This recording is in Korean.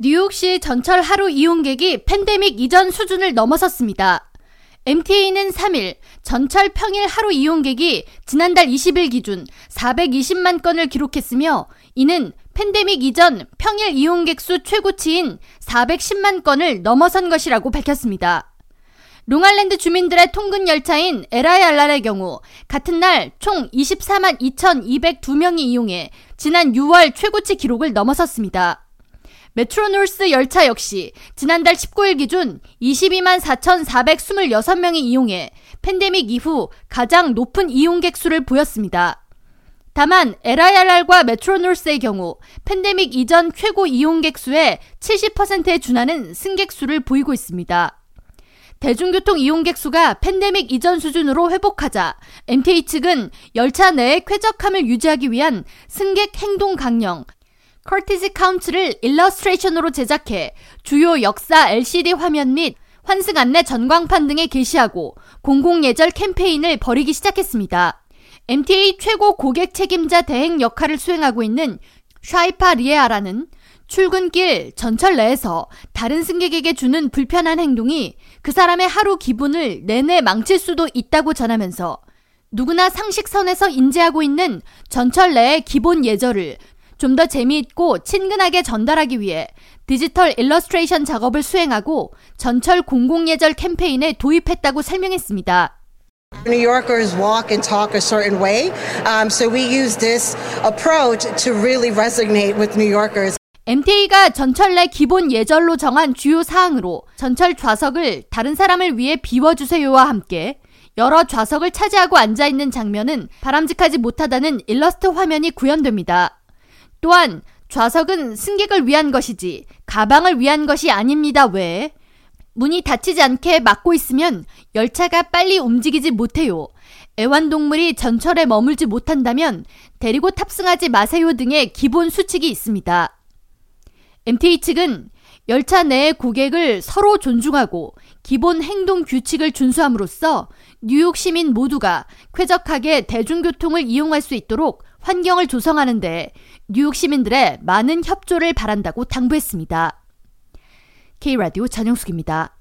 뉴욕시 전철 하루 이용객이 팬데믹 이전 수준을 넘어섰습니다. MTA는 3일 전철 평일 하루 이용객이 지난달 20일 기준 420만 건을 기록했으며 이는 팬데믹 이전 평일 이용객 수 최고치인 410만 건을 넘어선 것이라고 밝혔습니다. 롱아일랜드 주민들의 통근 열차인 LIRR의 경우 같은 날 총 24만 2,202명이 이용해 지난 6월 최고치 기록을 넘어섰습니다. 메트로놀스 열차 역시 지난달 19일 기준 22만 4,426명이 이용해 팬데믹 이후 가장 높은 이용객 수를 보였습니다. 다만 LIRR과 메트로놀스의 경우 팬데믹 이전 최고 이용객 수의 70%에 준하는 승객 수를 보이고 있습니다. 대중교통 이용객 수가 팬데믹 이전 수준으로 회복하자 MTA 측은 열차 내의 쾌적함을 유지하기 위한 승객 행동 강령, Courtesy Counts를 일러스트레이션으로 제작해 주요 역사 LCD 화면 및 환승 안내 전광판 등에 게시하고 공공예절 캠페인을 벌이기 시작했습니다. MTA 최고 고객 책임자 대행 역할을 수행하고 있는 샤니파 리에아라는 출근길 전철 내에서 다른 승객에게 주는 불편한 행동이 그 사람의 하루 기분을 내내 망칠 수도 있다고 전하면서 누구나 상식선에서 인지하고 있는 전철 내의 기본 예절을 좀 더 재미있고 친근하게 전달하기 위해 디지털 일러스트레이션 작업을 수행하고 전철 공공예절 캠페인에 도입했다고 설명했습니다. New Yorkers walk and talk a certain way, um, so we use this approach to really resonate with New Yorkers. MTA가 전철 내 기본 예절로 정한 주요 사항으로 전철 좌석을 다른 사람을 위해 비워주세요와 함께 여러 좌석을 차지하고 앉아있는 장면은 바람직하지 못하다는 일러스트 화면이 구현됩니다. 또한 좌석은 승객을 위한 것이지 가방을 위한 것이 아닙니다 외에 문이 닫히지 않게 막고 있으면 열차가 빨리 움직이지 못해요. 애완동물이 전철에 머물지 못한다면 데리고 탑승하지 마세요 등의 기본 수칙이 있습니다. MTA 측은 열차 내 고객을 서로 존중하고 기본 행동 규칙을 준수함으로써 뉴욕 시민 모두가 쾌적하게 대중교통을 이용할 수 있도록 환경을 조성하는데 뉴욕 시민들의 많은 협조를 바란다고 당부했습니다. K라디오 전영숙입니다.